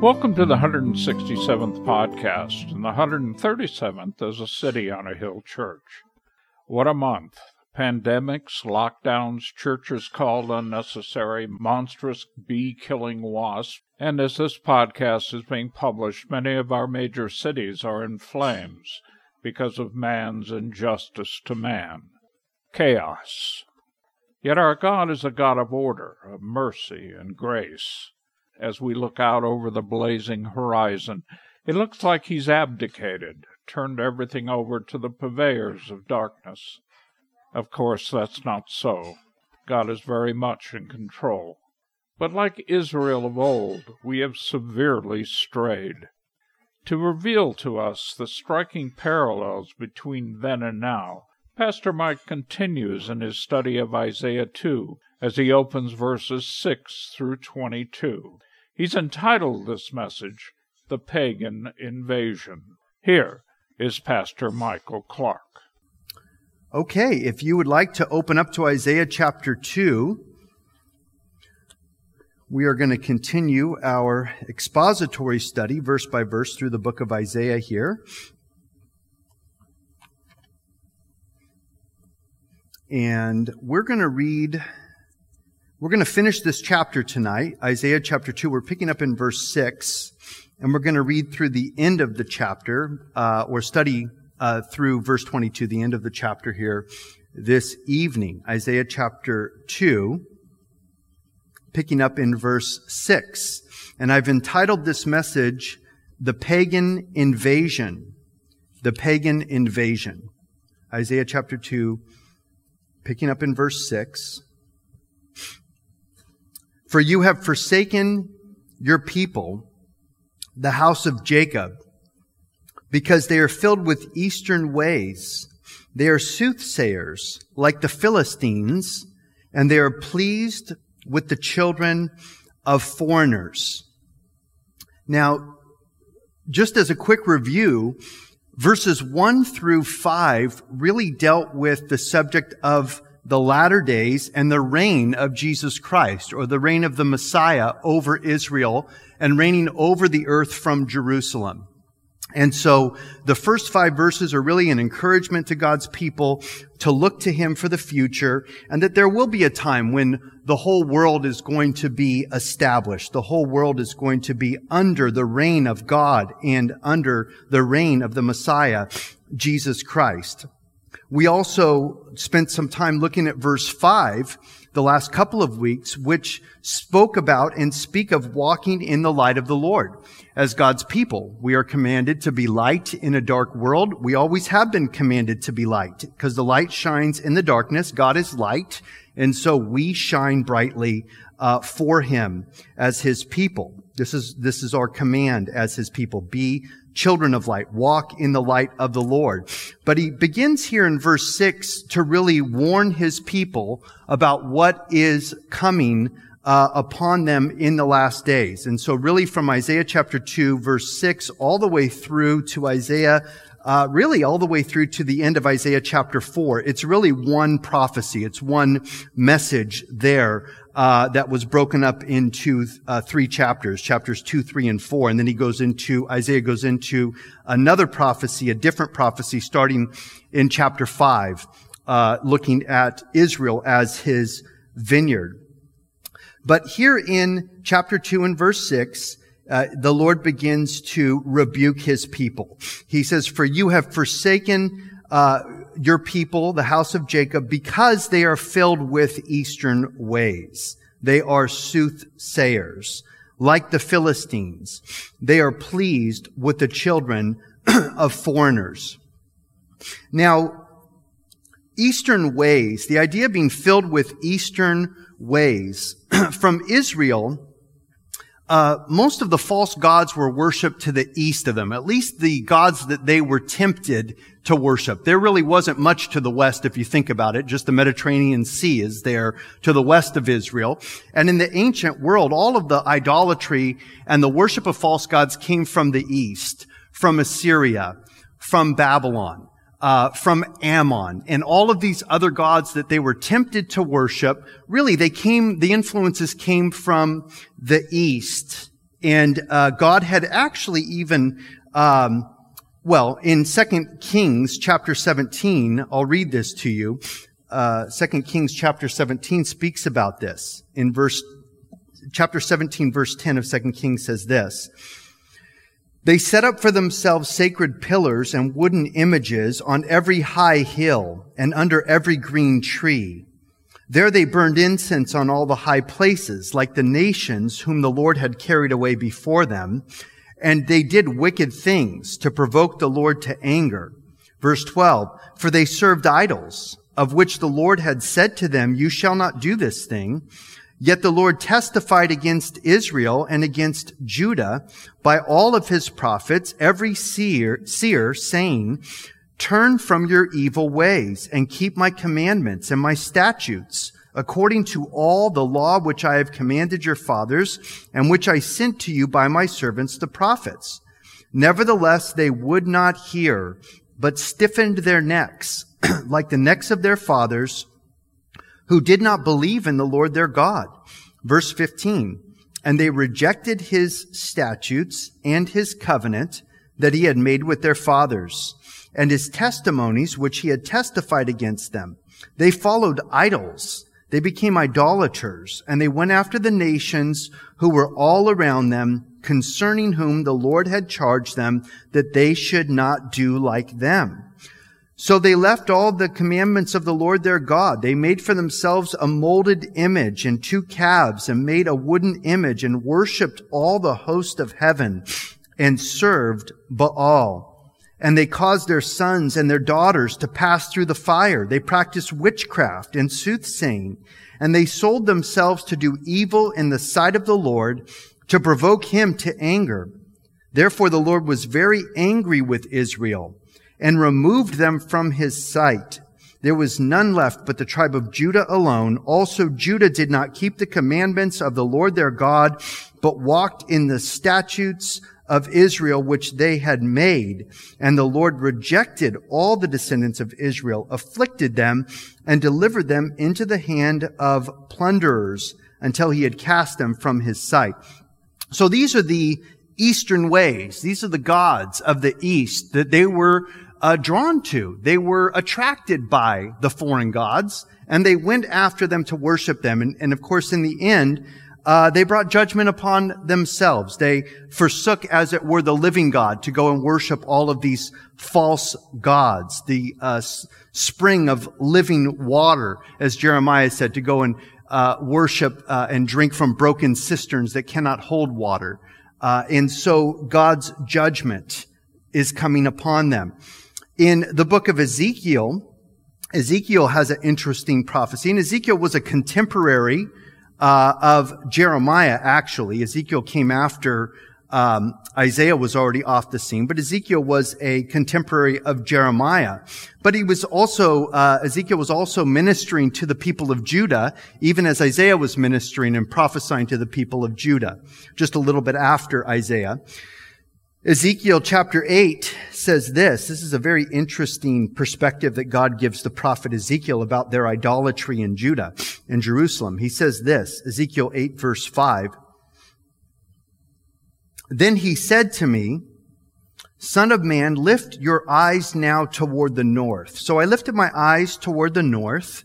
Welcome to the 167th podcast, and the 137th is a city on a hill church. What a month! Pandemics, lockdowns, churches called unnecessary, monstrous bee killing wasps, and as this podcast is being published, many of our major cities are in flames because of man's injustice to man. Chaos. Yet our God is a God of order, of mercy, and grace as we look out over the blazing horizon. It looks like he's abdicated, turned everything over to the purveyors of darkness. Of course, that's not so. God is very much in control. But like Israel of old, we have severely strayed. To reveal to us the striking parallels between then and now, Pastor Mike continues in his study of Isaiah 2 as he opens verses 6 through 22. He's entitled this message, The Pagan Invasion. Here is Pastor Michael Clark. Okay, if you would like to open up to Isaiah chapter 2, we are going to continue our expository study, verse by verse, through the book of Isaiah here. And we're going to read we're going to finish this chapter tonight, Isaiah chapter 2. We're picking up in verse 6, and we're going to read through the end of the chapter, uh, or study uh, through verse 22, the end of the chapter here, this evening. Isaiah chapter 2, picking up in verse 6. And I've entitled this message, The Pagan Invasion. The Pagan Invasion. Isaiah chapter 2, picking up in verse 6. For you have forsaken your people, the house of Jacob, because they are filled with eastern ways. They are soothsayers like the Philistines, and they are pleased with the children of foreigners. Now, just as a quick review, verses 1 through 5 really dealt with the subject of the latter days and the reign of Jesus Christ or the reign of the Messiah over Israel and reigning over the earth from Jerusalem. And so the first five verses are really an encouragement to God's people to look to Him for the future and that there will be a time when the whole world is going to be established. The whole world is going to be under the reign of God and under the reign of the Messiah, Jesus Christ. We also spent some time looking at verse 5 the last couple of weeks, which spoke about and speak of walking in the light of the Lord. As God's people, we are commanded to be light in a dark world. We always have been commanded to be light because the light shines in the darkness. God is light. And so we shine brightly uh, for him as his people. This is, this is our command as his people. Be children of light, walk in the light of the Lord. But he begins here in verse six to really warn his people about what is coming uh, upon them in the last days. And so really from Isaiah chapter 2 verse 6 all the way through to Isaiah uh, really all the way through to the end of Isaiah chapter 4. It's really one prophecy. It's one message there uh, that was broken up into uh, three chapters, chapters two, three, and four, and then he goes into Isaiah goes into another prophecy, a different prophecy, starting in chapter five, uh, looking at Israel as his vineyard. But here in chapter two and verse six, uh, the Lord begins to rebuke his people. He says, "For you have forsaken." Your people, the house of Jacob, because they are filled with eastern ways. They are soothsayers, like the Philistines. They are pleased with the children of foreigners. Now, Eastern ways, the idea of being filled with Eastern ways, from Israel, uh, most of the false gods were worshipped to the east of them, at least the gods that they were tempted to worship. There really wasn't much to the west if you think about it. Just the Mediterranean Sea is there to the west of Israel. And in the ancient world, all of the idolatry and the worship of false gods came from the east, from Assyria, from Babylon uh, from Ammon and all of these other gods that they were tempted to worship. Really, they came, the influences came from the east And uh, God had actually even, um, well, in Second Kings chapter 17, I'll read this to you. Uh, 2 Kings chapter 17 speaks about this. In verse, chapter 17 verse 10 of 2 Kings says this. They set up for themselves sacred pillars and wooden images on every high hill and under every green tree. There they burned incense on all the high places, like the nations whom the Lord had carried away before them. And they did wicked things to provoke the Lord to anger. Verse 12, for they served idols, of which the Lord had said to them, you shall not do this thing. Yet the Lord testified against Israel and against Judah by all of his prophets, every seer, seer saying, turn from your evil ways and keep my commandments and my statutes according to all the law which I have commanded your fathers and which I sent to you by my servants the prophets. Nevertheless, they would not hear, but stiffened their necks like the necks of their fathers who did not believe in the Lord their God. Verse 15, and they rejected his statutes and his covenant that he had made with their fathers and his testimonies which he had testified against them. They followed idols. They became idolaters and they went after the nations who were all around them concerning whom the Lord had charged them that they should not do like them. So they left all the commandments of the Lord their God. They made for themselves a molded image and two calves and made a wooden image and worshiped all the host of heaven and served Baal. And they caused their sons and their daughters to pass through the fire. They practiced witchcraft and soothsaying. And they sold themselves to do evil in the sight of the Lord to provoke him to anger. Therefore the Lord was very angry with Israel and removed them from his sight. There was none left but the tribe of Judah alone. Also Judah did not keep the commandments of the Lord their God, but walked in the statutes of Israel which they had made. And the Lord rejected all the descendants of Israel, afflicted them, and delivered them into the hand of plunderers until he had cast them from his sight. So these are the eastern ways. These are the gods of the east that they were uh, drawn to. They were attracted by the foreign gods, and they went after them to worship them. And, and of course, in the end, uh, they brought judgment upon themselves. They forsook, as it were, the living God to go and worship all of these false gods. The uh, spring of living water, as Jeremiah said, to go and uh, worship uh, and drink from broken cisterns that cannot hold water. Uh, and so God's judgment is coming upon them. In the book of Ezekiel, Ezekiel has an interesting prophecy, and Ezekiel was a contemporary uh, of Jeremiah. Actually, Ezekiel came after um, Isaiah was already off the scene, but Ezekiel was a contemporary of Jeremiah. But he was also uh, Ezekiel was also ministering to the people of Judah, even as Isaiah was ministering and prophesying to the people of Judah, just a little bit after Isaiah. Ezekiel chapter 8 says this. This is a very interesting perspective that God gives the prophet Ezekiel about their idolatry in Judah and Jerusalem. He says this, Ezekiel 8 verse 5. Then he said to me, Son of man, lift your eyes now toward the north. So I lifted my eyes toward the north,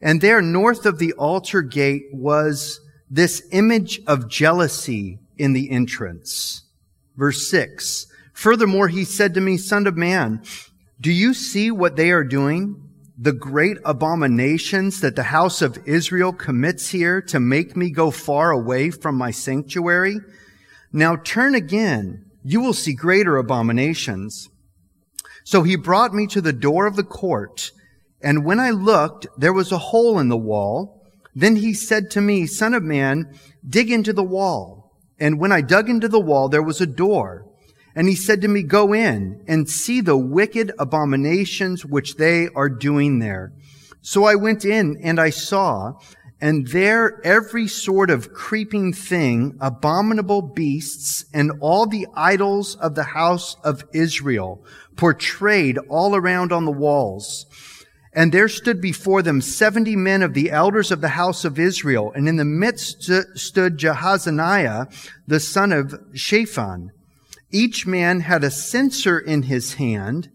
and there north of the altar gate was this image of jealousy in the entrance. Verse 6. Furthermore, he said to me, Son of man, do you see what they are doing? The great abominations that the house of Israel commits here to make me go far away from my sanctuary? Now turn again. You will see greater abominations. So he brought me to the door of the court, and when I looked, there was a hole in the wall. Then he said to me, Son of man, dig into the wall. And when I dug into the wall, there was a door. And he said to me, go in and see the wicked abominations which they are doing there. So I went in and I saw, and there every sort of creeping thing, abominable beasts, and all the idols of the house of Israel portrayed all around on the walls. And there stood before them seventy men of the elders of the house of Israel, and in the midst stood Jaazaniah, the son of Shaphan. Each man had a censer in his hand,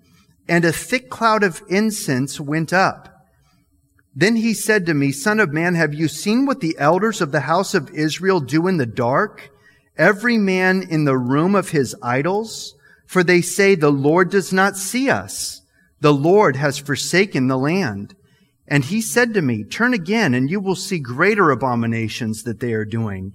and a thick cloud of incense went up. Then he said to me, Son of man, have you seen what the elders of the house of Israel do in the dark? Every man in the room of his idols? For they say, the Lord does not see us. The Lord has forsaken the land. And he said to me, turn again and you will see greater abominations that they are doing.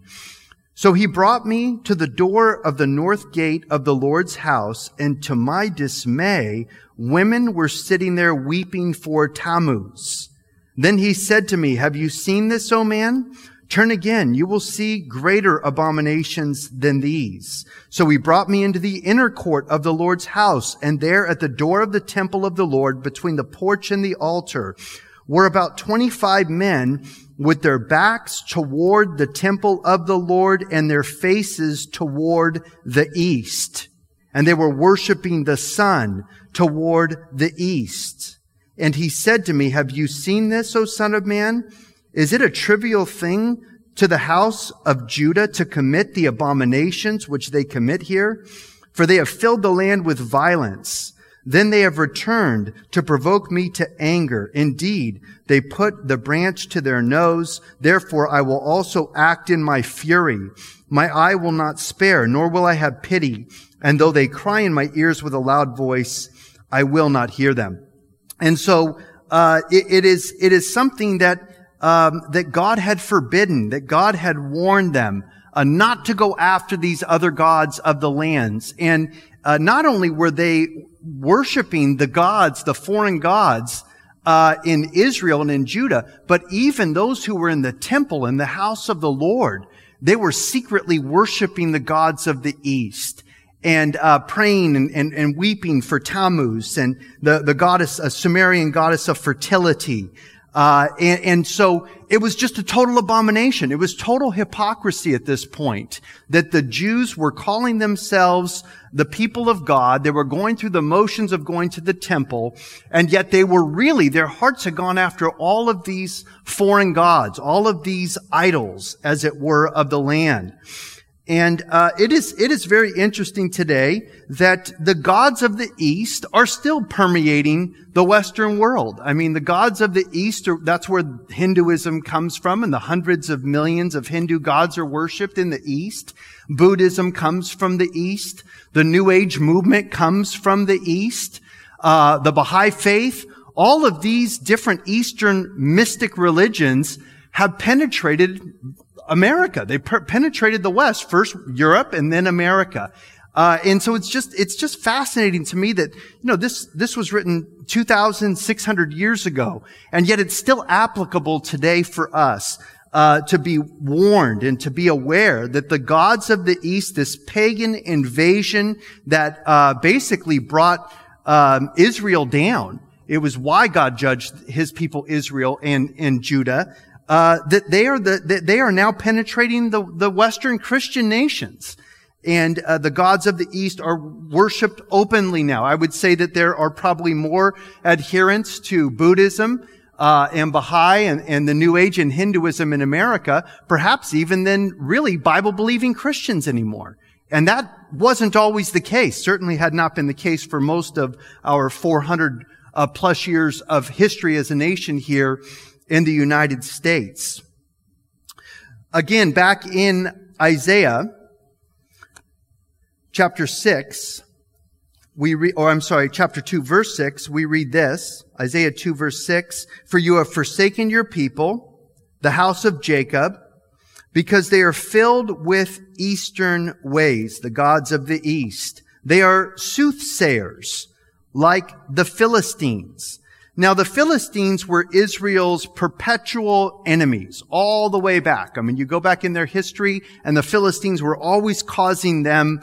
So he brought me to the door of the north gate of the Lord's house, and to my dismay, women were sitting there weeping for Tammuz. Then he said to me, have you seen this, O man? Turn again, you will see greater abominations than these. So he brought me into the inner court of the Lord's house, and there at the door of the temple of the Lord, between the porch and the altar, were about 25 men with their backs toward the temple of the Lord and their faces toward the east. And they were worshiping the sun toward the east. And he said to me, have you seen this, O son of man? Is it a trivial thing to the house of Judah to commit the abominations which they commit here? For they have filled the land with violence. Then they have returned to provoke me to anger. Indeed, they put the branch to their nose. Therefore, I will also act in my fury. My eye will not spare, nor will I have pity. And though they cry in my ears with a loud voice, I will not hear them. And so, uh, it, it is, it is something that um, that God had forbidden, that God had warned them uh, not to go after these other gods of the lands. And uh, not only were they worshiping the gods, the foreign gods, uh, in Israel and in Judah, but even those who were in the temple in the house of the Lord, they were secretly worshiping the gods of the east and uh, praying and, and, and, weeping for Tammuz and the, the goddess, a Sumerian goddess of fertility. Uh, and, and, so it was just a total abomination. It was total hypocrisy at this point that the Jews were calling themselves the people of God. They were going through the motions of going to the temple, and yet they were really, their hearts had gone after all of these foreign gods, all of these idols, as it were, of the land. And uh, it is it is very interesting today that the gods of the East are still permeating the Western world. I mean, the gods of the East are, that's where Hinduism comes from, and the hundreds of millions of Hindu gods are worshipped in the East. Buddhism comes from the East. The New Age movement comes from the East. Uh, the Baha'i faith, all of these different Eastern mystic religions have penetrated America. They per- penetrated the West, first Europe and then America. Uh, and so it's just, it's just fascinating to me that, you know, this, this was written 2,600 years ago, and yet it's still applicable today for us. Uh, to be warned and to be aware that the gods of the east, this pagan invasion that uh, basically brought um, Israel down, it was why God judged His people Israel and and Judah uh, that they are the that they are now penetrating the the Western Christian nations, and uh, the gods of the East are worshipped openly now. I would say that there are probably more adherents to Buddhism. Uh, and Baha'i and, and the New Age and Hinduism in America, perhaps even than really Bible-believing Christians anymore. And that wasn't always the case. Certainly had not been the case for most of our 400 uh, plus years of history as a nation here in the United States. Again, back in Isaiah chapter 6, we read, or I'm sorry, chapter 2 verse 6, we read this, Isaiah 2 verse 6, for you have forsaken your people, the house of Jacob, because they are filled with eastern ways, the gods of the east. They are soothsayers, like the Philistines. Now the Philistines were Israel's perpetual enemies all the way back. I mean, you go back in their history and the Philistines were always causing them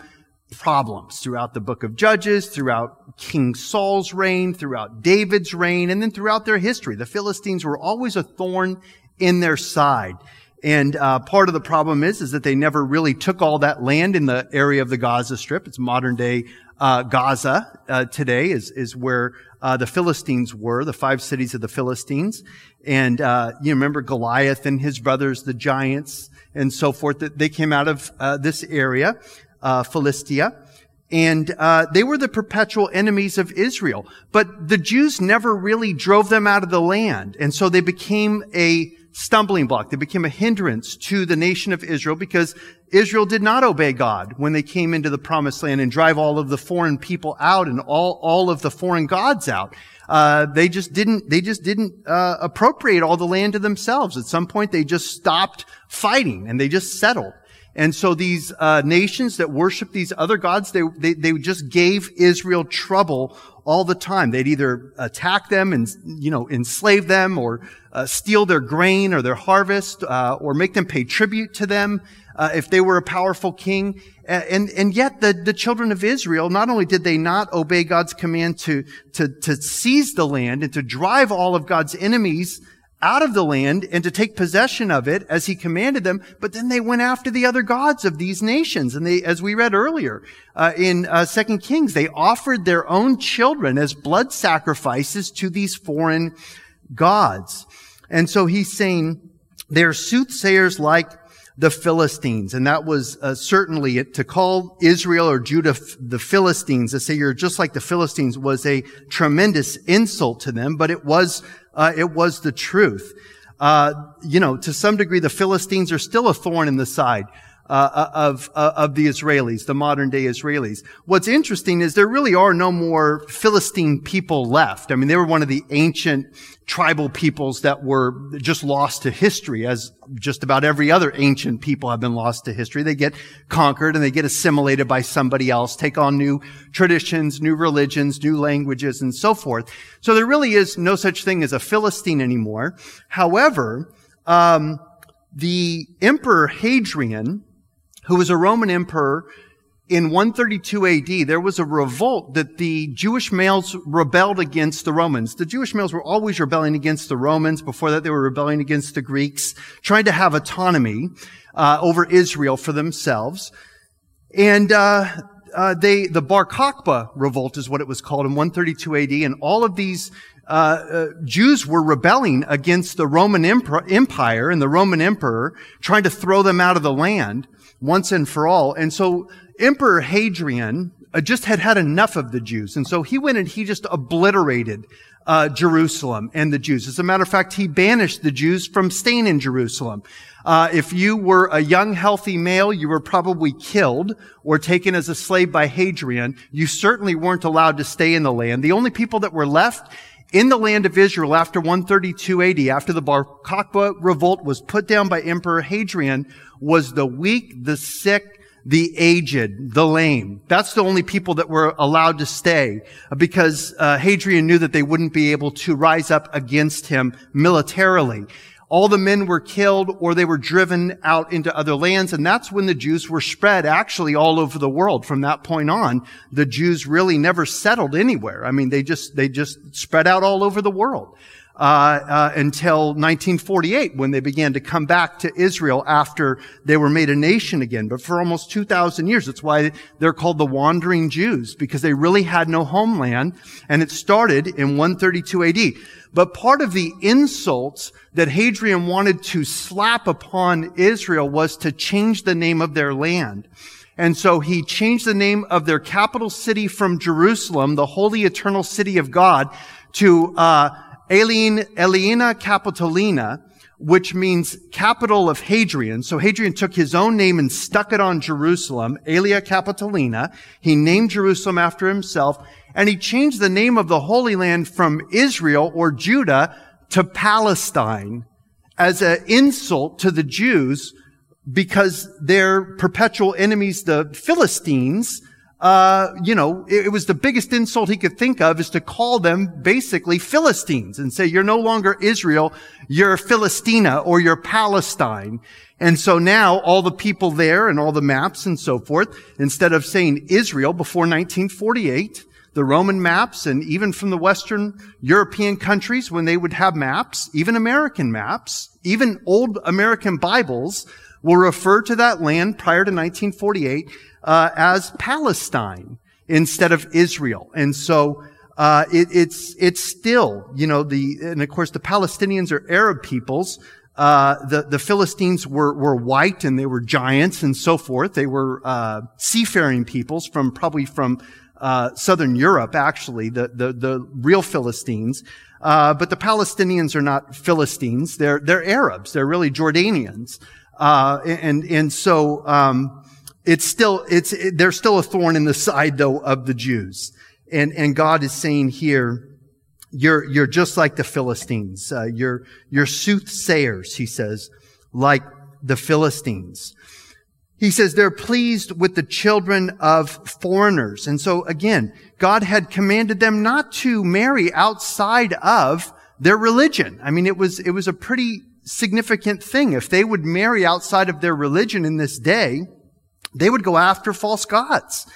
problems throughout the book of Judges, throughout King Saul's reign, throughout David's reign, and then throughout their history. The Philistines were always a thorn in their side. And uh, part of the problem is, is that they never really took all that land in the area of the Gaza Strip. It's modern day uh, Gaza uh, today is is where uh, the Philistines were, the five cities of the Philistines. And, uh, you remember Goliath and his brothers, the giants and so forth, that they came out of, uh, this area, uh, Philistia. And, uh, they were the perpetual enemies of Israel. But the Jews never really drove them out of the land. And so they became a stumbling block. They became a hindrance to the nation of Israel because Israel did not obey God when they came into the promised land and drive all of the foreign people out and all, all of the foreign gods out. Uh, they just didn't, they just didn't, uh, appropriate all the land to themselves. At some point, they just stopped fighting and they just settled. And so these uh, nations that worship these other gods, they, they, they just gave Israel trouble all the time. They'd either attack them and, you know, enslave them or uh, steal their grain or their harvest uh, or make them pay tribute to them uh, if they were a powerful king. And, and yet the, the children of Israel, not only did they not obey God's command to, to, to seize the land and to drive all of God's enemies out of the land and to take possession of it as he commanded them, but then they went after the other gods of these nations. And they, as we read earlier uh, in uh, Second Kings, they offered their own children as blood sacrifices to these foreign gods. And so he's saying they're soothsayers like the Philistines. And that was uh, certainly it, to call Israel or Judah the Philistines, to say you're just like the Philistines was a tremendous insult to them, but it was uh, it was the truth. Uh, you know, to some degree, the Philistines are still a thorn in the side. Uh, uh of uh, of the Israelis, the modern day Israelis. What's interesting is there really are no more Philistine people left. I mean, they were one of the ancient tribal peoples that were just lost to history as just about every other ancient people have been lost to history. They get conquered and they get assimilated by somebody else, take on new traditions, new religions, new languages, and so forth. So there really is no such thing as a Philistine anymore. However, um, the emperor Hadrian, who was a Roman emperor in 132 AD, there was a revolt that the Jewish males rebelled against the Romans. The Jewish males were always rebelling against the Romans. Before that, they were rebelling against the Greeks, trying to have autonomy uh, over Israel for themselves. And uh, uh, they, the Bar Kokhba revolt is what it was called in 132 AD, and all of these uh, uh, Jews were rebelling against the Roman Empire and the Roman Emperor, trying to throw them out of the land once and for all. And so Emperor Hadrian uh, just had had enough of the Jews. And so he went and he just obliterated uh, Jerusalem and the Jews. As a matter of fact, he banished the Jews from staying in Jerusalem. Uh, if you were a young, healthy male, you were probably killed or taken as a slave by Hadrian. You certainly weren't allowed to stay in the land. The only people that were left in the land of Israel after 132 AD, after the Bar Kokhba revolt was put down by Emperor Hadrian, was the weak, the sick, the aged, the lame. That's the only people that were allowed to stay because uh, Hadrian knew that they wouldn't be able to rise up against him militarily. All the men were killed or they were driven out into other lands. And that's when the Jews were spread actually all over the world. From that point on, the Jews really never settled anywhere. I mean, they just, they just spread out all over the world uh, uh, until 1948 when they began to come back to Israel after they were made a nation again. But for almost 2,000 years, that's why they're called the wandering Jews because they really had no homeland. And it started in 132 AD. But part of the insults that Hadrian wanted to slap upon Israel was to change the name of their land. And so he changed the name of their capital city from Jerusalem, the holy eternal city of God, to uh, Alien, Aliena Capitolina, which means capital of Hadrian. So Hadrian took his own name and stuck it on Jerusalem, Aelia Capitolina. He named Jerusalem after himself, and he changed the name of the Holy Land from Israel or Judah to Palestine as an insult to the Jews because their perpetual enemies, the Philistines, uh, you know, it, it, was the biggest insult he could think of is to call them basically Philistines and say, you're no longer Israel, you're Philistina or you're Palestine. And so now all the people there and all the maps and so forth, instead of saying Israel before 1948, the Roman maps and even from the Western European countries when they would have maps, even American maps, even old American Bibles will refer to that land prior to 1948 uh, as Palestine instead of Israel. And so uh, it, it's it's still you know the and of course the Palestinians are Arab peoples. Uh, the the Philistines were were white and they were giants and so forth. They were uh, seafaring peoples from probably from uh, southern Europe. Actually, the the the real Philistines. Uh, but the Palestinians are not Philistines. They're they're Arabs. They're really Jordanians. Uh, and and so um, it's still it's it, they're still a thorn in the side though of the Jews. And, and God is saying here, you're, you're just like the Philistines. Uh, you're, you're soothsayers, he says, like the Philistines. He says they're pleased with the children of foreigners. And so again, God had commanded them not to marry outside of their religion. I mean, it was, it was a pretty significant thing. If they would marry outside of their religion in this day, they would go after false gods.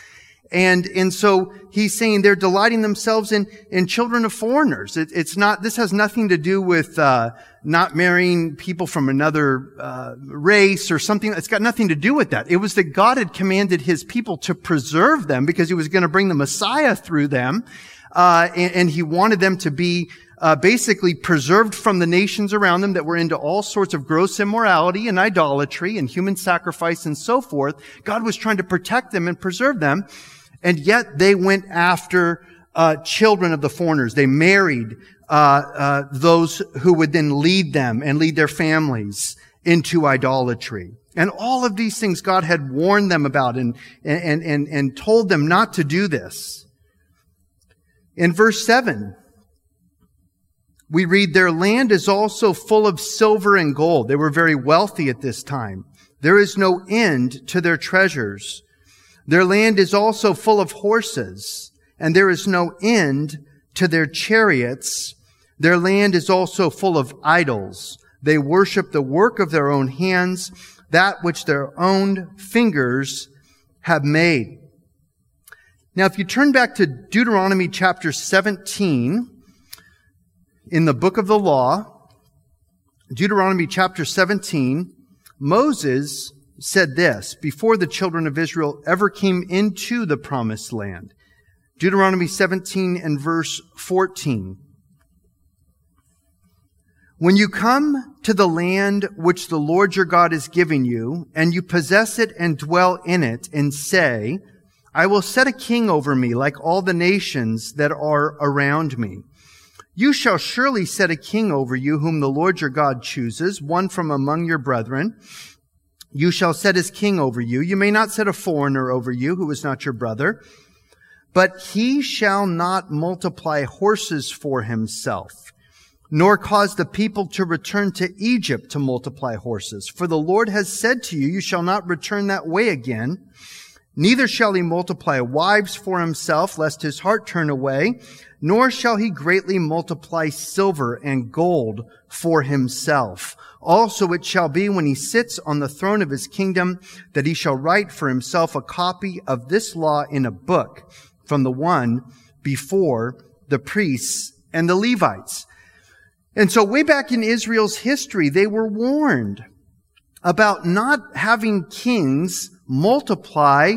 And, and so he's saying they're delighting themselves in, in children of foreigners. It, it's not, this has nothing to do with, uh, not marrying people from another, uh, race or something. It's got nothing to do with that. It was that God had commanded his people to preserve them because he was going to bring the Messiah through them. Uh, and, and he wanted them to be, uh, basically preserved from the nations around them that were into all sorts of gross immorality and idolatry and human sacrifice and so forth. God was trying to protect them and preserve them. And yet they went after uh, children of the foreigners. They married uh, uh, those who would then lead them and lead their families into idolatry. And all of these things God had warned them about and, and, and, and told them not to do this. In verse 7, we read, Their land is also full of silver and gold. They were very wealthy at this time. There is no end to their treasures. Their land is also full of horses, and there is no end to their chariots. Their land is also full of idols. They worship the work of their own hands, that which their own fingers have made. Now, if you turn back to Deuteronomy chapter 17, in the book of the law, Deuteronomy chapter 17, Moses said this before the children of Israel ever came into the promised land. Deuteronomy 17 and verse 14. When you come to the land which the Lord your God is giving you, and you possess it and dwell in it, and say, I will set a king over me like all the nations that are around me. You shall surely set a king over you whom the Lord your God chooses, one from among your brethren. You shall set his king over you. You may not set a foreigner over you who is not your brother. But he shall not multiply horses for himself, nor cause the people to return to Egypt to multiply horses. For the Lord has said to you, you shall not return that way again. Neither shall he multiply wives for himself, lest his heart turn away, nor shall he greatly multiply silver and gold for himself. Also it shall be when he sits on the throne of his kingdom that he shall write for himself a copy of this law in a book from the one before the priests and the Levites. And so way back in Israel's history, they were warned about not having kings multiply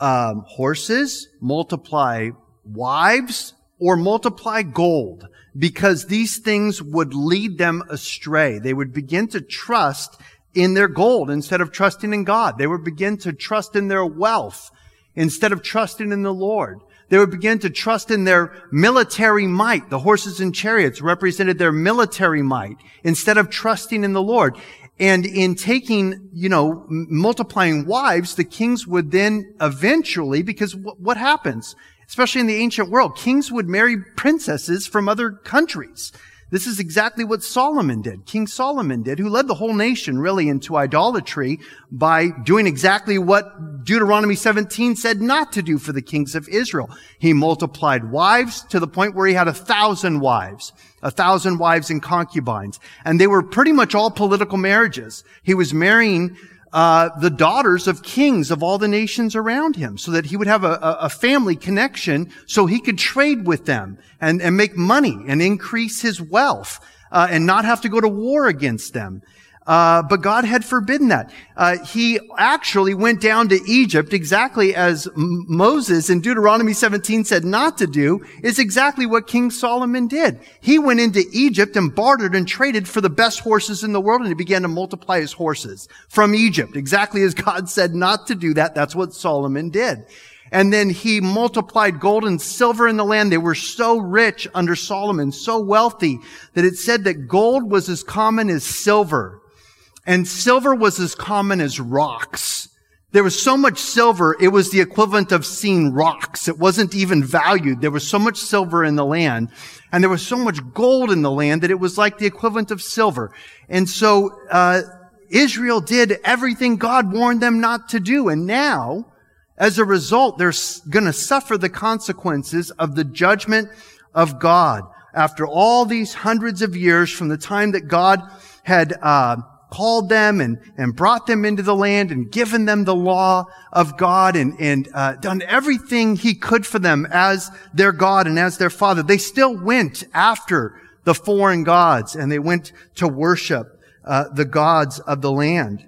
um, horses, multiply wives, or multiply gold because these things would lead them astray. They would begin to trust in their gold instead of trusting in God. They would begin to trust in their wealth instead of trusting in the Lord. They would begin to trust in their military might. The horses and chariots represented their military might instead of trusting in the Lord. And in taking, you know, multiplying wives, the kings would then eventually, because what happens? especially in the ancient world, kings would marry princesses from other countries. This is exactly what Solomon did. King Solomon did, who led the whole nation really into idolatry by doing exactly what Deuteronomy 17 said not to do for the kings of Israel. He multiplied wives to the point where he had a thousand wives, a thousand wives and concubines. And they were pretty much all political marriages. He was marrying uh, the daughters of kings of all the nations around him so that he would have a, a family connection so he could trade with them and, and make money and increase his wealth uh, and not have to go to war against them. Uh, but God had forbidden that. Uh, he actually went down to Egypt exactly as M- Moses in Deuteronomy 17 said not to do, is exactly what King Solomon did. He went into Egypt and bartered and traded for the best horses in the world and he began to multiply his horses from Egypt. Exactly as God said not to do that. That's what Solomon did. And then he multiplied gold and silver in the land. They were so rich under Solomon, so wealthy that it said that gold was as common as silver. And silver was as common as rocks. There was so much silver, it was the equivalent of seeing rocks. It wasn't even valued. There was so much silver in the land, and there was so much gold in the land that it was like the equivalent of silver. And so, uh, Israel did everything God warned them not to do. And now, as a result, they're going to suffer the consequences of the judgment of God. After all these hundreds of years from the time that God had, uh, called them and, and brought them into the land and given them the law of God and, and uh, done everything he could for them as their God and as their father. They still went after the foreign gods and they went to worship uh, the gods of the land.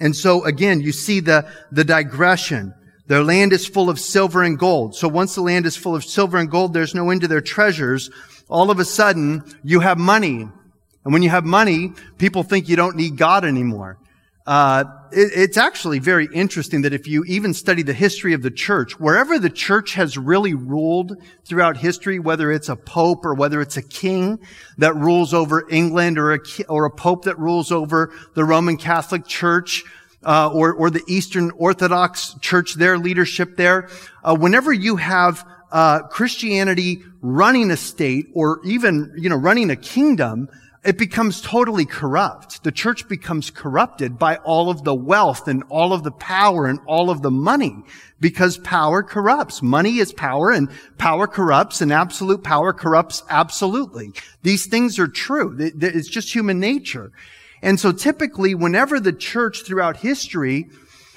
And so again, you see the, the digression. Their land is full of silver and gold. So once the land is full of silver and gold, there's no end to their treasures. All of a sudden, you have money and when you have money, people think you don't need God anymore. Uh, it, it's actually very interesting that if you even study the history of the church, wherever the church has really ruled throughout history, whether it's a pope or whether it's a king that rules over England or a, or a pope that rules over the Roman Catholic Church, uh, or, or the Eastern Orthodox Church, their leadership there, uh, whenever you have uh, Christianity running a state or even you know running a kingdom, it becomes totally corrupt. The church becomes corrupted by all of the wealth and all of the power and all of the money because power corrupts. Money is power and power corrupts and absolute power corrupts absolutely. These things are true. It's just human nature. And so typically whenever the church throughout history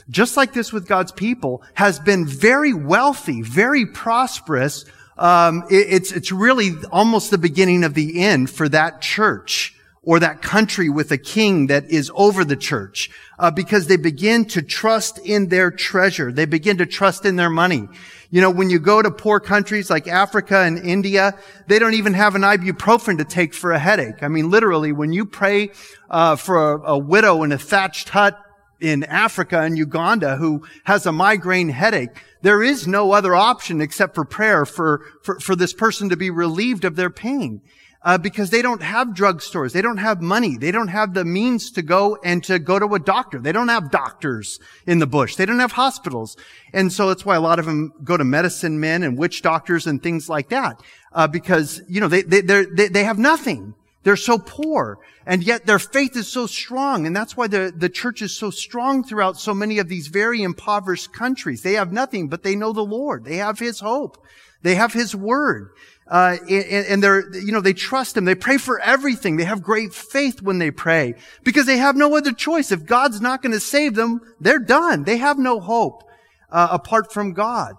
just like this with God's people, has been very wealthy, very prosperous, um, it, it's it's really almost the beginning of the end for that church or that country with a king that is over the church, uh, because they begin to trust in their treasure. They begin to trust in their money. You know, when you go to poor countries like Africa and India, they don't even have an ibuprofen to take for a headache. I mean, literally, when you pray uh, for a, a widow in a thatched hut in Africa and Uganda who has a migraine headache, there is no other option except for prayer for, for, for this person to be relieved of their pain. Uh, because they don't have drugstores. They don't have money. They don't have the means to go and to go to a doctor. They don't have doctors in the bush. They don't have hospitals. And so that's why a lot of them go to medicine men and witch doctors and things like that. Uh, because, you know, they, they, they, they have nothing. They're so poor. And yet their faith is so strong. And that's why the, the church is so strong throughout so many of these very impoverished countries. They have nothing, but they know the Lord. They have His hope. They have His word. Uh, and, and they're, you know, they trust Him. They pray for everything. They have great faith when they pray because they have no other choice. If God's not going to save them, they're done. They have no hope, uh, apart from God.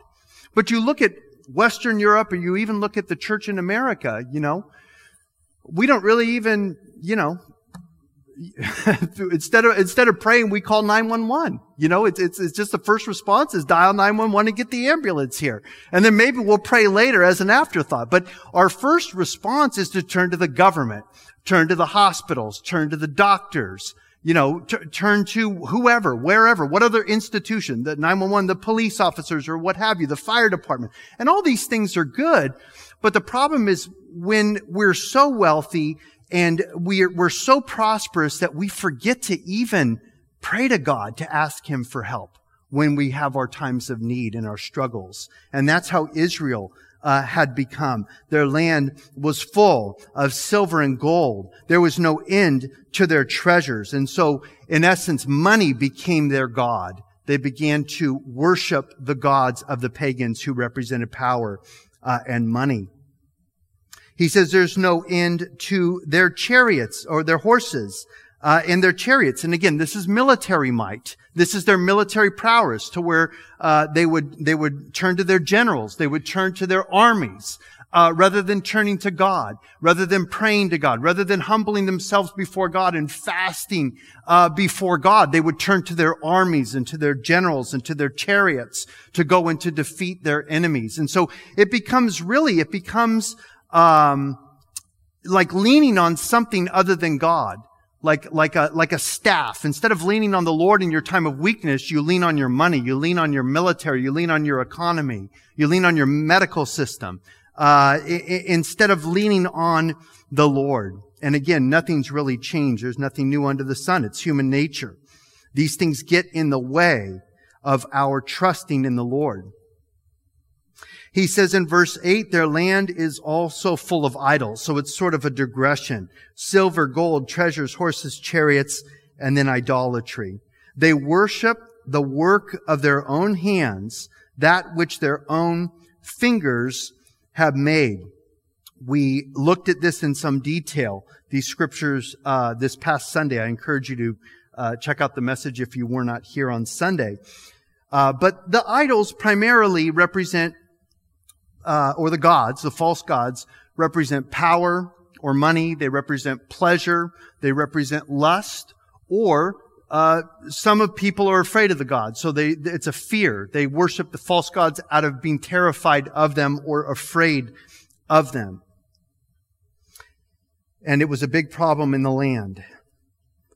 But you look at Western Europe or you even look at the church in America, you know, we don't really even, you know, instead of instead of praying, we call 911. You know, it's, it's it's just the first response is dial 911 and get the ambulance here. And then maybe we'll pray later as an afterthought. But our first response is to turn to the government, turn to the hospitals, turn to the doctors, you know, t- turn to whoever, wherever, what other institution, the 911, the police officers or what have you, the fire department. And all these things are good. But the problem is when we're so wealthy and we're, we're so prosperous that we forget to even pray to God to ask Him for help when we have our times of need and our struggles. And that's how Israel uh, had become. Their land was full of silver and gold. There was no end to their treasures. And so, in essence, money became their God. They began to worship the gods of the pagans who represented power uh, and money. He says there's no end to their chariots or their horses uh, and their chariots. And again, this is military might. This is their military prowess to where uh, they would they would turn to their generals. They would turn to their armies. uh, rather than turning to God, rather than praying to God, rather than humbling themselves before God and fasting uh, before God, they would turn to their armies and to their generals and to their chariots to go and to defeat their enemies. And so it becomes really, it becomes um, like leaning on something other than God like, like a, like a staff. Instead of leaning on the Lord in your time of weakness, you lean on your money, you lean on your military, you lean on your economy, you lean on your medical system, uh, I- instead of leaning on the Lord. And again, nothing's really changed. There's nothing new under the sun. It's human nature. These things get in the way of our trusting in the Lord. He says in verse 8, their land is also full of idols. So it's sort of a digression. Silver, gold, treasures, horses, chariots, and then idolatry. They worship the work of their own hands, that which their own fingers have made. We looked at this in some detail, these scriptures, uh, this past Sunday. I encourage you to uh, check out the message if you were not here on Sunday. Uh, but the idols primarily represent uh, or the gods, the false gods, represent power or money. They represent pleasure. They represent lust. Or uh, some of people are afraid of the gods, so they it's a fear. They worship the false gods out of being terrified of them or afraid of them. And it was a big problem in the land.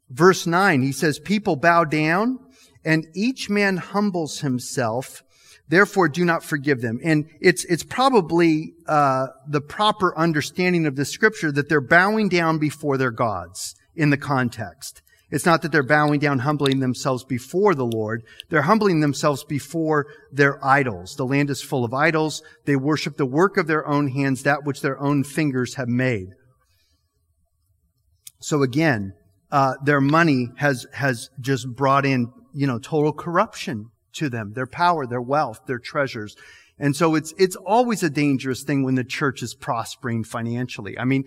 Verse 9, he says, People bow down, and each man humbles himself Therefore, do not forgive them. And it's it's probably uh, the proper understanding of the scripture that they're bowing down before their gods in the context. It's not that they're bowing down, humbling themselves before the Lord. They're humbling themselves before their idols. The land is full of idols. They worship the work of their own hands, that which their own fingers have made. So again, uh, their money has has just brought in, you know, total corruption to them, their power, their wealth, their treasures. And so it's, it's always a dangerous thing when the church is prospering financially. I mean,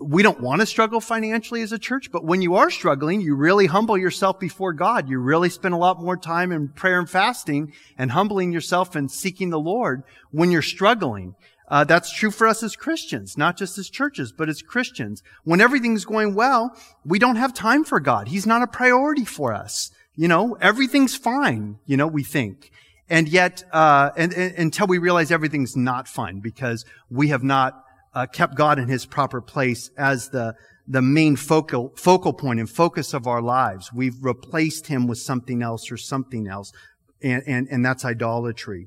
we don't want to struggle financially as a church, but when you are struggling, you really humble yourself before God. You really spend a lot more time in prayer and fasting and humbling yourself and seeking the Lord when you're struggling. Uh, that's true for us as Christians, not just as churches, but as Christians. When everything's going well, we don't have time for God. He's not a priority for us. You know, everything's fine, you know, we think. And yet, uh, and, and, until we realize everything's not fine because we have not uh, kept God in his proper place as the, the main focal, focal point and focus of our lives. We've replaced him with something else or something else. And, and, and that's idolatry.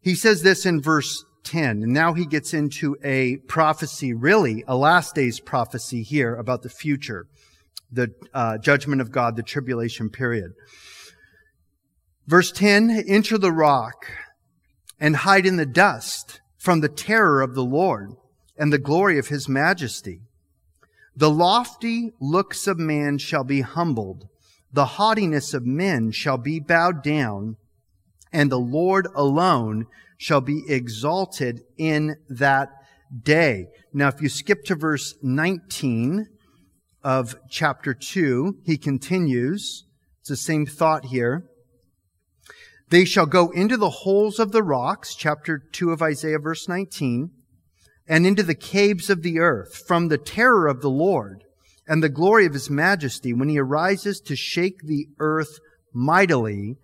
He says this in verse 10, and now he gets into a prophecy, really, a last days prophecy here about the future the uh, judgment of God, the tribulation period. Verse 10, enter the rock and hide in the dust from the terror of the Lord and the glory of his majesty. The lofty looks of man shall be humbled. The haughtiness of men shall be bowed down and the Lord alone shall be exalted in that day. Now, if you skip to verse 19, of chapter 2, he continues. It's the same thought here. They shall go into the holes of the rocks, chapter 2 of Isaiah, verse 19, and into the caves of the earth from the terror of the Lord and the glory of his majesty when he arises to shake the earth mightily.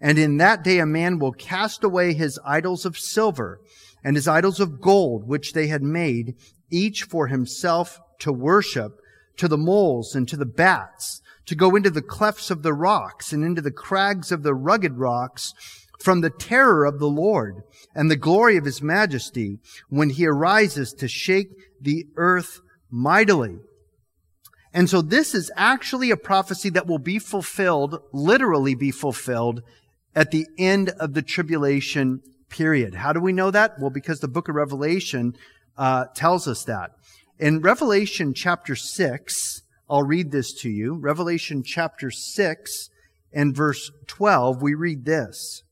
And in that day a man will cast away his idols of silver and his idols of gold, which they had made, each for himself to worship to the moles and to the bats, to go into the clefts of the rocks and into the crags of the rugged rocks from the terror of the Lord and the glory of his majesty when he arises to shake the earth mightily. And so this is actually a prophecy that will be fulfilled, literally be fulfilled at the end of the tribulation period. How do we know that? Well, because the book of Revelation uh, tells us that. In Revelation chapter 6, I'll read this to you. Revelation chapter 6 and verse 12, we read this.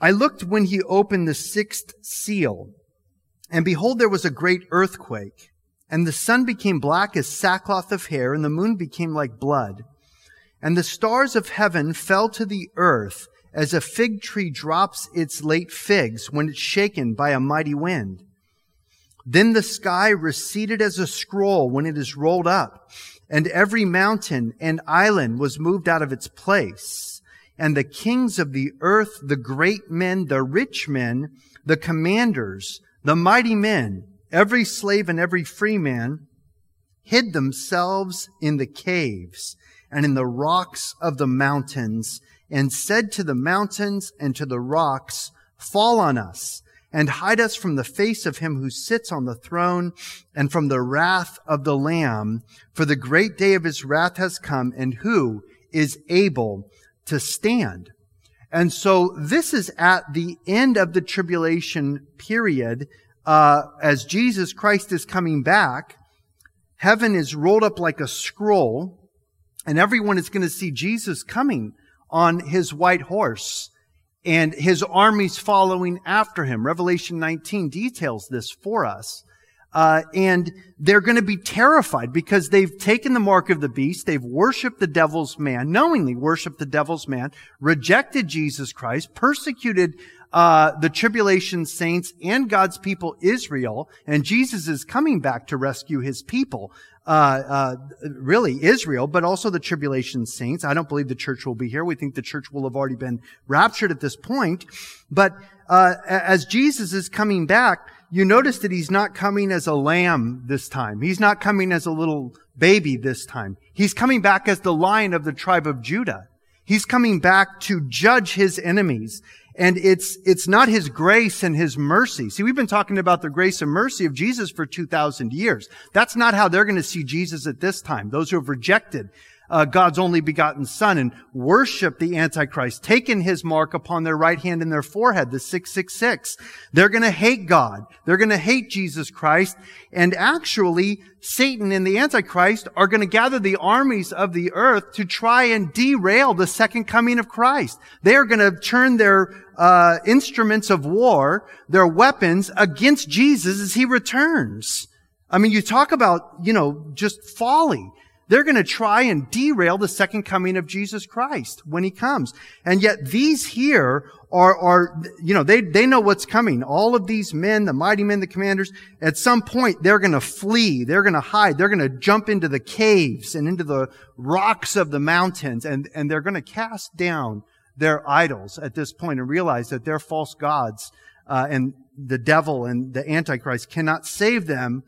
I looked when he opened the sixth seal, and behold, there was a great earthquake, and the sun became black as sackcloth of hair, and the moon became like blood, and the stars of heaven fell to the earth, as a fig tree drops its late figs when it's shaken by a mighty wind. Then the sky receded as a scroll when it is rolled up, and every mountain and island was moved out of its place. And the kings of the earth, the great men, the rich men, the commanders, the mighty men, every slave and every free man, hid themselves in the caves and in the rocks of the mountains and said to the mountains and to the rocks, fall on us and hide us from the face of him who sits on the throne and from the wrath of the lamb. For the great day of his wrath has come and who is able to stand? And so this is at the end of the tribulation period, uh, as Jesus Christ is coming back. Heaven is rolled up like a scroll, and everyone is going to see Jesus coming on his white horse and his armies following after him. Revelation 19 details this for us. Uh, and they're going to be terrified because they've taken the mark of the beast. They've worshiped the devil's man, knowingly worshiped the devil's man, rejected Jesus Christ, persecuted uh, the tribulation saints and God's people Israel, and Jesus is coming back to rescue his people. Uh, uh, really Israel, but also the tribulation saints. I don't believe the church will be here. We think the church will have already been raptured at this point. But uh, as Jesus is coming back, you notice that he's not coming as a lamb this time. He's not coming as a little baby this time. He's coming back as the lion of the tribe of Judah. He's coming back to judge his enemies. And it's, it's not his grace and his mercy. See, we've been talking about the grace and mercy of Jesus for 2,000 years. That's not how they're going to see Jesus at this time. Those who have rejected uh, God's only begotten Son and worship the Antichrist, taking his mark upon their right hand and their forehead, the 666. They're going to hate God. They're going to hate Jesus Christ. And actually, Satan and the Antichrist are going to gather the armies of the earth to try and derail the second coming of Christ. They are going to turn their uh, instruments of war, their weapons, against Jesus as he returns. I mean, you talk about, you know, just folly. They're going to try and derail the second coming of Jesus Christ when he comes. And yet these here are, are, you know, they, they know what's coming. All of these men, the mighty men, the commanders, at some point they're going to flee. They're going to hide. They're going to jump into the caves and into the rocks of the mountains and, and they're going to cast down their idols at this point and realize that they're false gods, uh, and the devil and the antichrist cannot save them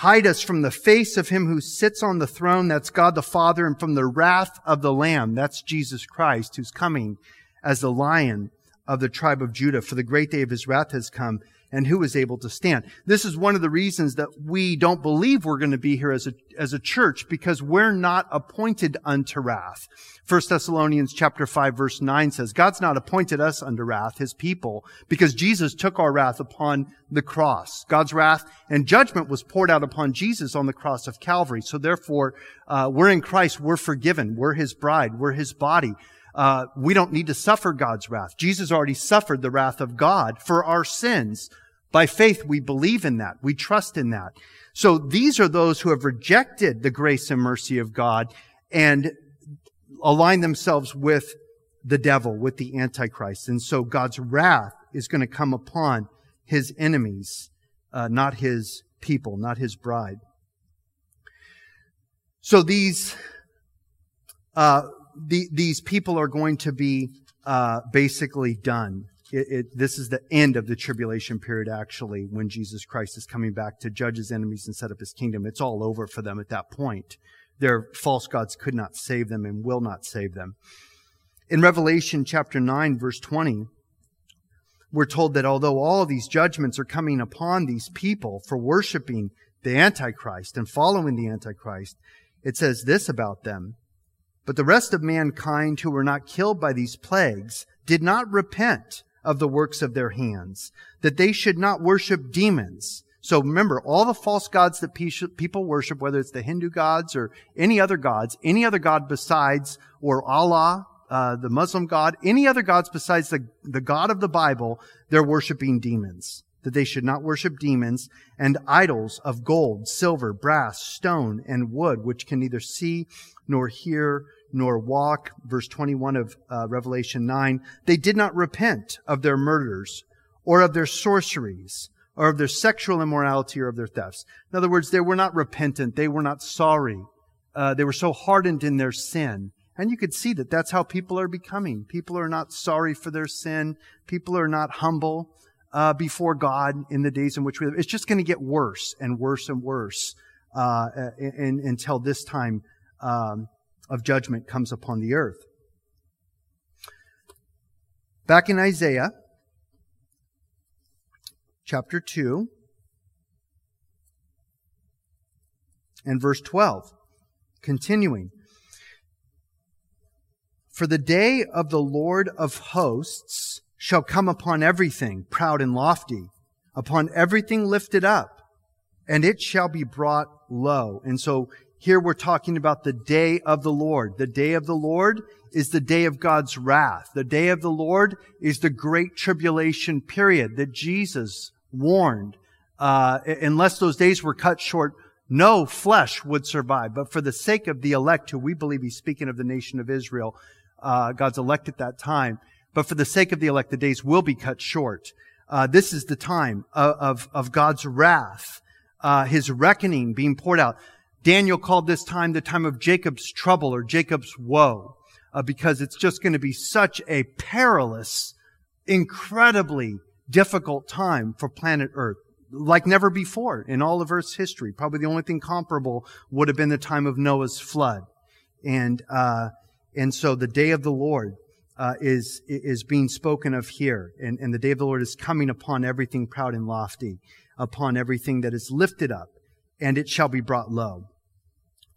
Hide us from the face of him who sits on the throne, that's God the Father, and from the wrath of the Lamb, that's Jesus Christ, who's coming as the lion of the tribe of Judah. For the great day of his wrath has come, and who is able to stand? This is one of the reasons that we don't believe we're going to be here as a, as a church, because we're not appointed unto wrath. 1 Thessalonians chapter 5 verse 9 says, God's not appointed us unto wrath, his people, because Jesus took our wrath upon the cross. God's wrath and judgment was poured out upon Jesus on the cross of Calvary. So therefore, uh, we're in Christ, we're forgiven, we're his bride, we're his body. Uh, we don't need to suffer God's wrath. Jesus already suffered the wrath of God for our sins. By faith, we believe in that. We trust in that. So these are those who have rejected the grace and mercy of God and align themselves with the devil, with the Antichrist. And so God's wrath is going to come upon his enemies, uh, not his people, not his bride. So these, uh, the, these people are going to be uh, basically done. It, it, this is the end of the tribulation period, actually, when Jesus Christ is coming back to judge his enemies and set up his kingdom. It's all over for them at that point. Their false gods could not save them and will not save them. In Revelation chapter 9, verse 20, we're told that although all these judgments are coming upon these people for worshiping the Antichrist and following the Antichrist, it says this about them. But the rest of mankind who were not killed by these plagues did not repent of the works of their hands, that they should not worship demons so remember, all the false gods that people worship, whether it's the Hindu gods or any other gods, any other god besides, or Allah, uh, the Muslim god, any other gods besides the, the God of the Bible, they're worshiping demons. that they should not worship demons and idols of gold, silver, brass, stone, and wood, which can neither see nor hear nor walk. Verse 21 of uh, Revelation 9. They did not repent of their murders or of their sorceries or of their sexual immorality or of their thefts. In other words, they were not repentant. They were not sorry. Uh, they were so hardened in their sin. And you could see that that's how people are becoming. People are not sorry for their sin. People are not humble uh, before God in the days in which we live. It's just going to get worse and worse and worse uh, in, in, until this time um, of judgment comes upon the earth. Back in Isaiah chapter 2 and verse 12, continuing. For the day of the Lord of hosts shall come upon everything proud and lofty, upon everything lifted up, and it shall be brought low. And so here we're talking about the day of the Lord. The day of the Lord is the day of God's wrath. The day of the Lord is the great tribulation period that Jesus warned. Uh, unless those days were cut short, no flesh would survive. But for the sake of the elect, who we believe he's speaking of the nation of Israel, uh, God's elect at that time. But for the sake of the elect, the days will be cut short. Uh, this is the time of, of, of God's wrath, uh, His reckoning being poured out. Daniel called this time the time of Jacob's trouble or Jacob's woe, uh, because it's just going to be such a perilous, incredibly difficult time for planet Earth like never before in all of Earth's history. Probably the only thing comparable would have been the time of Noah's flood. And, uh, and so the day of the Lord uh, is is being spoken of here, and, and the day of the Lord is coming upon everything proud and lofty, upon everything that is lifted up, and it shall be brought low.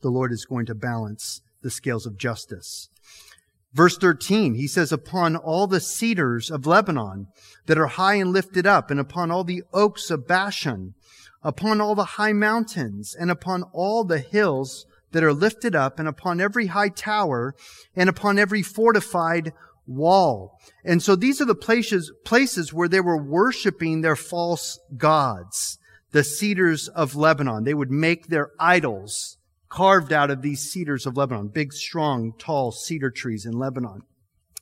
The Lord is going to balance the scales of justice. Verse 13, he says, upon all the cedars of Lebanon that are high and lifted up, and upon all the oaks of Bashan, upon all the high mountains, and upon all the hills that are lifted up and upon every high tower and upon every fortified wall. And so these are the places, places where they were worshiping their false gods, the cedars of Lebanon. They would make their idols carved out of these cedars of Lebanon, big, strong, tall cedar trees in Lebanon.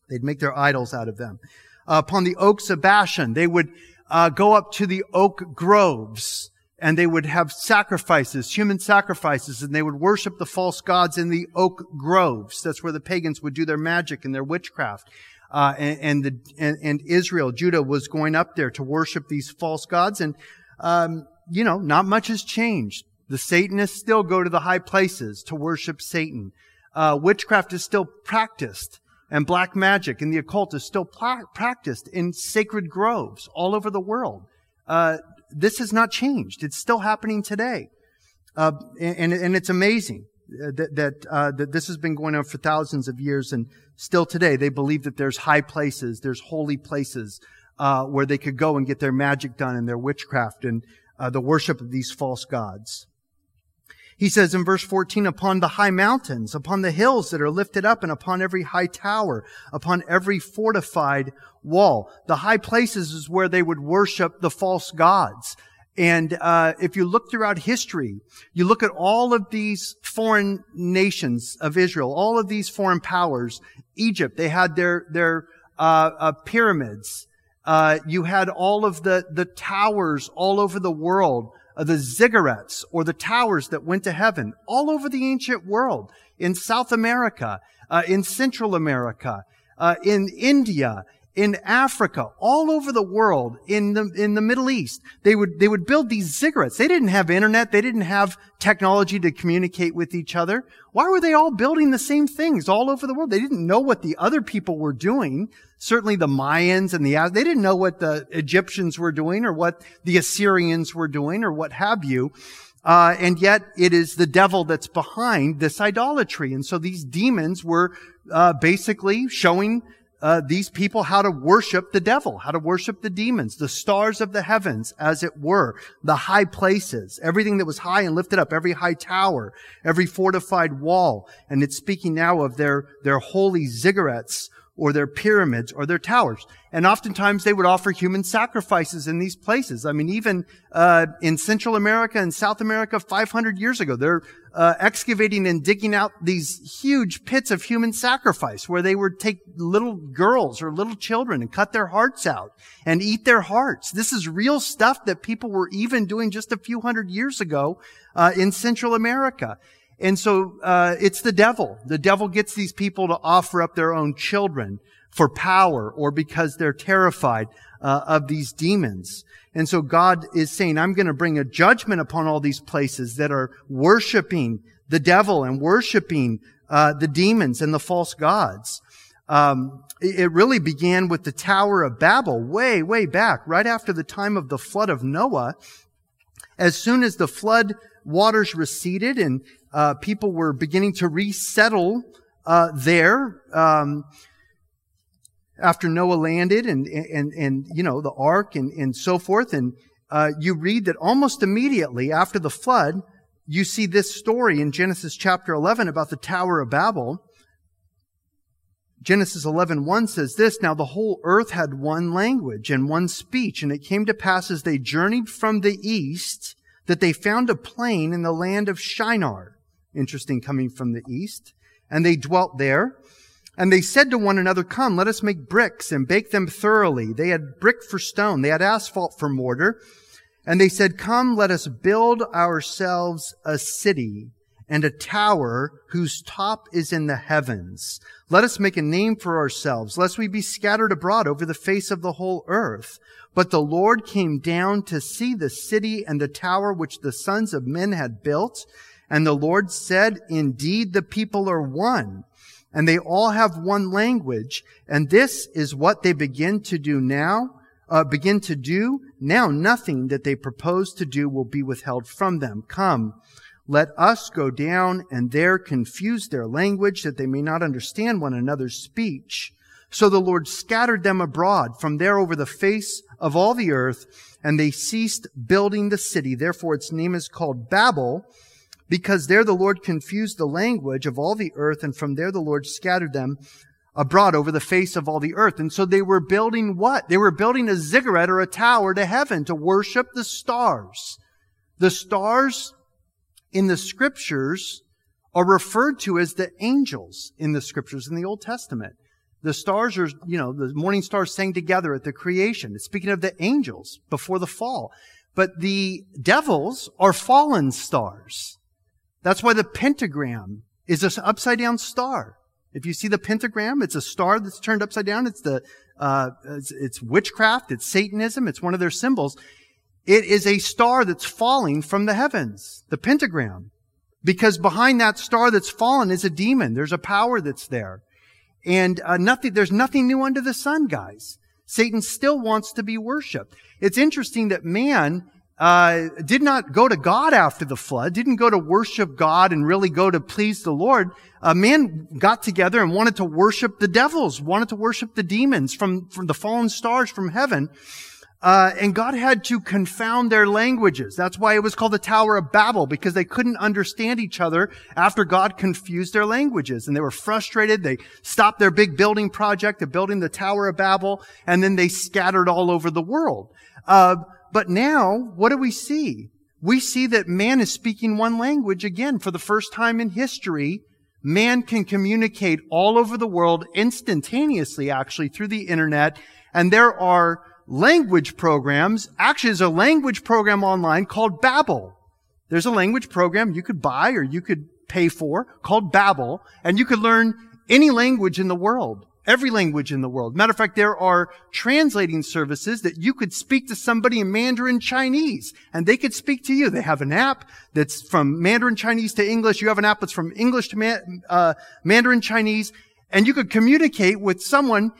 They'd make their idols out of them. Uh, upon the oaks of Bashan, they would uh, go up to the oak groves and they would have sacrifices, human sacrifices, and they would worship the false gods in the oak groves. That's where the pagans would do their magic and their witchcraft. Uh, and, and, the, and, and, Israel, Judah was going up there to worship these false gods. And, um, you know, not much has changed. The Satanists still go to the high places to worship Satan. Uh, witchcraft is still practiced and black magic and the occult is still practiced in sacred groves all over the world. Uh, this has not changed. It's still happening today. Uh, and, and it's amazing that, that, uh, that this has been going on for thousands of years and still today they believe that there's high places, there's holy places, uh, where they could go and get their magic done and their witchcraft and, uh, the worship of these false gods. He says in verse 14, upon the high mountains, upon the hills that are lifted up, and upon every high tower, upon every fortified wall. The high places is where they would worship the false gods. And uh, if you look throughout history, you look at all of these foreign nations of Israel, all of these foreign powers. Egypt, they had their their uh, uh, pyramids. Uh, you had all of the the towers all over the world the ziggurats or the towers that went to heaven all over the ancient world, in South America, uh, in Central America, uh, in India, in Africa, all over the world, in the, in the Middle East. They would, they would build these ziggurats. They didn't have internet. They didn't have technology to communicate with each other. Why were they all building the same things all over the world? They didn't know what the other people were doing. Certainly the Mayans and the, they didn't know what the Egyptians were doing or what the Assyrians were doing or what have you. Uh, and yet it is the devil that's behind this idolatry. And so these demons were uh, basically showing uh, these people how to worship the devil, how to worship the demons, the stars of the heavens, as it were, the high places, everything that was high and lifted up, every high tower, every fortified wall. And it's speaking now of their, their holy ziggurats or their pyramids or their towers. And oftentimes they would offer human sacrifices in these places. I mean, even uh, in Central America and South America 500 years ago, they're uh, excavating and digging out these huge pits of human sacrifice where they would take little girls or little children and cut their hearts out and eat their hearts. This is real stuff that people were even doing just a few hundred years ago uh, in Central America. And so uh, it's the devil. The devil gets these people to offer up their own children for power or because they're terrified uh, of these demons. And so God is saying, I'm going to bring a judgment upon all these places that are worshiping the devil and worshiping uh, the demons and the false gods. Um, it really began with the Tower of Babel way, way back, right after the time of the flood of Noah. As soon as the flood waters receded and uh, people were beginning to resettle uh, there um, after Noah landed, and and and you know the ark and and so forth. And uh, you read that almost immediately after the flood, you see this story in Genesis chapter 11 about the Tower of Babel. Genesis 11:1 says this, now the whole earth had one language and one speech, and it came to pass as they journeyed from the east that they found a plain in the land of Shinar. Interesting coming from the east. And they dwelt there. And they said to one another, come, let us make bricks and bake them thoroughly. They had brick for stone. They had asphalt for mortar. And they said, come, let us build ourselves a city and a tower whose top is in the heavens. Let us make a name for ourselves, lest we be scattered abroad over the face of the whole earth. But the Lord came down to see the city and the tower which the sons of men had built. And the Lord said, indeed, the people are one and they all have one language. And this is what they begin to do now, uh, begin to do. Now nothing that they propose to do will be withheld from them. Come, let us go down and there confuse their language that they may not understand one another's speech. So the Lord scattered them abroad from there over the face of all the earth, and they ceased building the city. Therefore its name is called Babel, because there the Lord confused the language of all the earth, and from there the Lord scattered them abroad over the face of all the earth. And so they were building what? They were building a ziggurat or a tower to heaven to worship the stars. The stars in the scriptures are referred to as the angels in the scriptures in the Old Testament. The stars are, you know, the morning stars sang together at the creation. It's speaking of the angels before the fall. But the devils are fallen stars. That's why the pentagram is an upside down star. If you see the pentagram, it's a star that's turned upside down. It's the, uh, it's, it's witchcraft. It's Satanism. It's one of their symbols. It is a star that's falling from the heavens, the pentagram. Because behind that star that's fallen is a demon. There's a power that's there. And uh, nothing, there's nothing new under the sun, guys. Satan still wants to be worshiped. It's interesting that man uh, did not go to God after the flood, didn't go to worship God and really go to please the Lord. Uh, man got together and wanted to worship the devils, wanted to worship the demons from, from the fallen stars from heaven. Uh, and God had to confound their languages. That's why it was called the Tower of Babel, because they couldn't understand each other after God confused their languages. And they were frustrated. They stopped their big building project of building the Tower of Babel, and then they scattered all over the world. Uh, but now, what do we see? We see that man is speaking one language again for the first time in history. Man can communicate all over the world instantaneously, actually, through the internet. And there are language programs. Actually, there's a language program online called Babbel. There's a language program you could buy or you could pay for called Babbel, and you could learn any language in the world every language in the world. Matter of fact, there are translating services that you could speak to somebody in Mandarin Chinese and they could speak to you. They have an app that's from Mandarin Chinese to English. You have an app that's from English to Man- uh, Mandarin Chinese and you could communicate with someone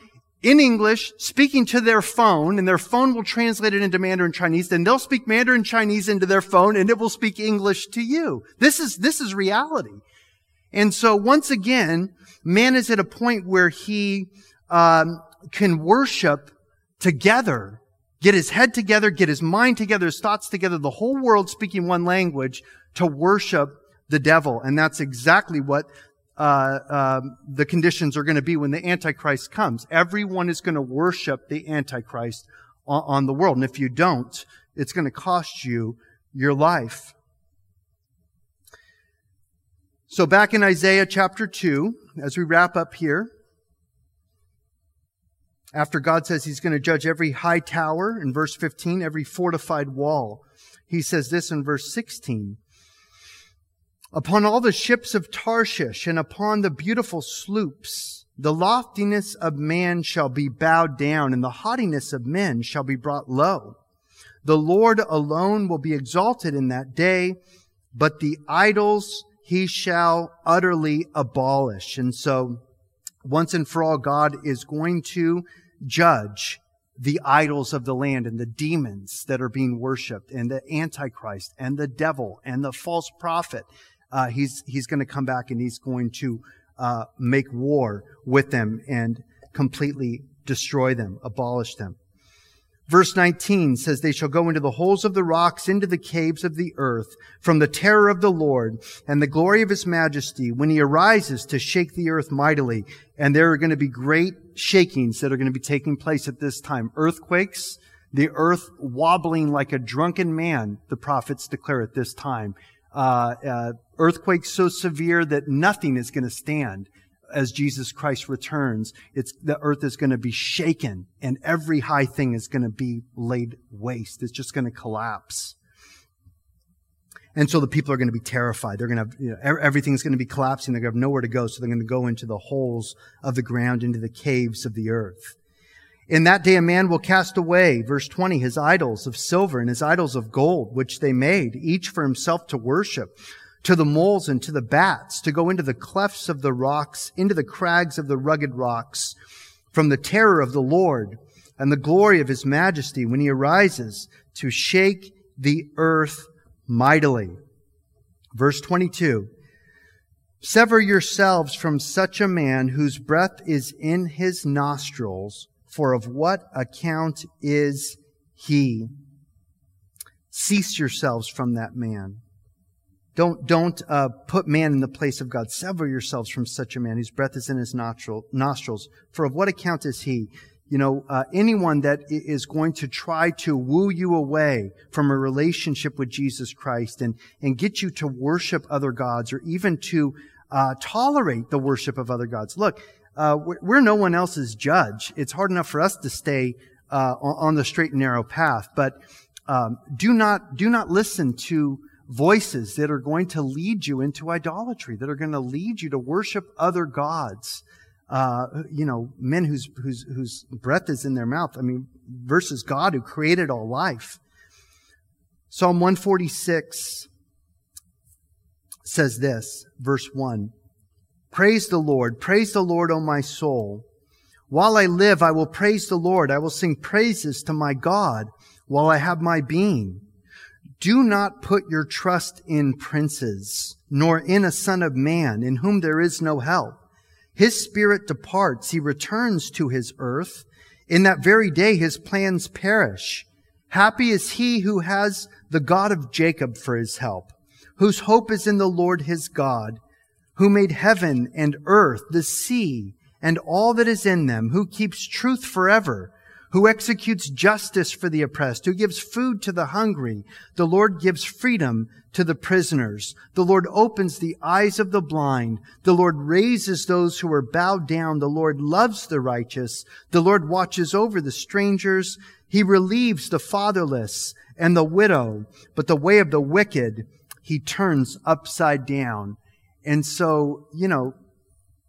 in English, speaking to their phone, and their phone will translate it into Mandarin Chinese, then they'll speak Mandarin Chinese into their phone, and it will speak English to you. This is, this is reality. And so once again, man is at a point where he um, can worship together, get his head together, get his mind together, his thoughts together, the whole world speaking one language to worship the devil. And that's exactly what uh, um, the conditions are going to be when the Antichrist comes. Everyone is going to worship the Antichrist on, on the world. And if you don't, it's going to cost you your life. So back in Isaiah chapter 2, as we wrap up here, after God says he's going to judge every high tower in verse 15, every fortified wall, he says this in verse 16. Upon all the ships of Tarshish and upon the beautiful sloops, the loftiness of man shall be bowed down and the haughtiness of men shall be brought low. The Lord alone will be exalted in that day, but the idols he shall utterly abolish. And so once and for all, God is going to judge the idols of the land and the demons that are being worshiped and the antichrist and the devil and the false prophet. Uh, he's, he's going to come back and he's going to, uh, make war with them and completely destroy them, abolish them. Verse 19 says, They shall go into the holes of the rocks, into the caves of the earth, from the terror of the Lord and the glory of his majesty, when he arises to shake the earth mightily. And there are going to be great shakings that are going to be taking place at this time. Earthquakes, the earth wobbling like a drunken man, the prophets declare at this time. Uh, uh, earthquakes so severe that nothing is going to stand as Jesus Christ returns, it's, the earth is going to be shaken and every high thing is going to be laid waste. It's just going to collapse. And so the people are going to be terrified. They're going to have, you know, everything's going to be collapsing. They're going to have nowhere to go. So they're going to go into the holes of the ground, into the caves of the earth. In that day, a man will cast away, verse 20, his idols of silver and his idols of gold, which they made, each for himself to worship to the moles and to the bats, to go into the clefts of the rocks, into the crags of the rugged rocks, from the terror of the Lord and the glory of his majesty when he arises to shake the earth mightily. Verse 22. Sever yourselves from such a man whose breath is in his nostrils, for of what account is he? Cease yourselves from that man. Don't, don't uh, put man in the place of God. Sever yourselves from such a man whose breath is in his nostril, nostrils. For of what account is he? You know, uh, anyone that is going to try to woo you away from a relationship with Jesus Christ and, and get you to worship other gods or even to uh, tolerate the worship of other gods. Look, uh, we're, no one else's judge. It's hard enough for us to stay uh, on the straight and narrow path, but um, do not do not listen to voices that are going to lead you into idolatry, that are going to lead you to worship other gods. Uh, you know, men whose, whose, whose breath is in their mouth. I mean, versus God who created all life. Psalm 146 says this, verse 1. Praise the Lord. Praise the Lord, O my soul. While I live, I will praise the Lord. I will sing praises to my God while I have my being. Do not put your trust in princes, nor in a son of man, in whom there is no help. His spirit departs, he returns to his earth. In that very day his plans perish. Happy is he who has the God of Jacob for his help, whose hope is in the Lord his God, who made heaven and earth, the sea, and all that is in them, who keeps truth forever, who executes justice for the oppressed, who gives food to the hungry. The Lord gives freedom to the prisoners. The Lord opens the eyes of the blind. The Lord raises those who are bowed down. The Lord loves the righteous. The Lord watches over the strangers. He relieves the fatherless and the widow, but the way of the wicked he turns upside down. And so, you know,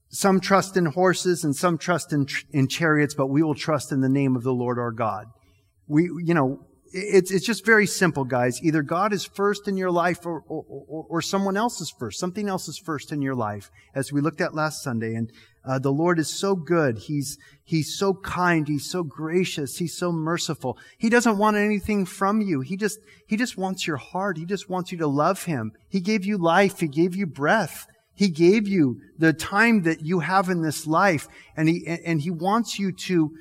some trust in horses and some trust in, in chariots, but we will trust in the name of the Lord our God. We, you know, it's, it's just very simple, guys. Either God is first in your life or, or, or, or someone else is first. Something else is first in your life, as we looked at last Sunday. And uh, the Lord is so good. He's, he's so kind. He's so gracious. He's so merciful. He doesn't want anything from you. He just, he just wants your heart. He just wants you to love him. He gave you life. He gave you breath. He gave you the time that you have in this life and he, and he wants you to,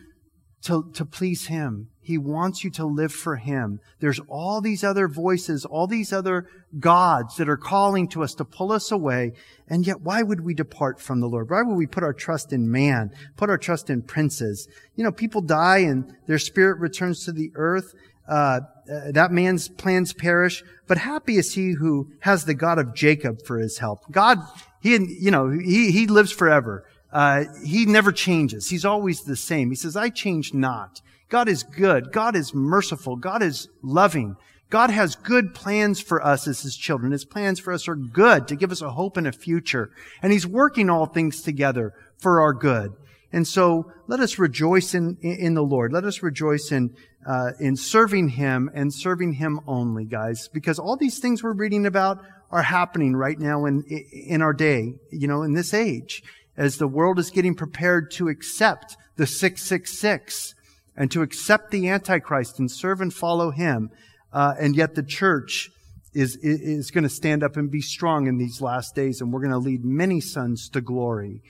to, to please Him. He wants you to live for Him. There's all these other voices, all these other gods that are calling to us to pull us away. And yet, why would we depart from the Lord? Why would we put our trust in man, put our trust in princes? You know, people die and their spirit returns to the earth. Uh, uh, that man's plans perish, but happy is he who has the God of Jacob for his help. God, he, you know, he, he lives forever. Uh, he never changes. He's always the same. He says, I change not. God is good. God is merciful. God is loving. God has good plans for us as His children. His plans for us are good to give us a hope and a future. And He's working all things together for our good. And so let us rejoice in, in the Lord. Let us rejoice in, uh, in serving Him and serving Him only, guys, because all these things we're reading about are happening right now in, in our day, you know, in this age, as the world is getting prepared to accept the 666 and to accept the Antichrist and serve and follow him. Uh, and yet the church is, is going to stand up and be strong in these last days, and we're going to lead many sons to glory,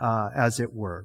uh, as it were.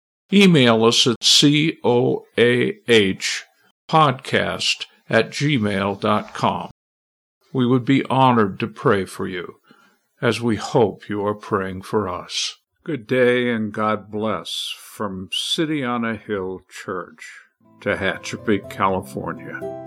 email us at coahpodcast at gmail.com. We would be honored to pray for you, as we hope you are praying for us. Good day and God bless from City on a Hill Church, Tehachapi, California.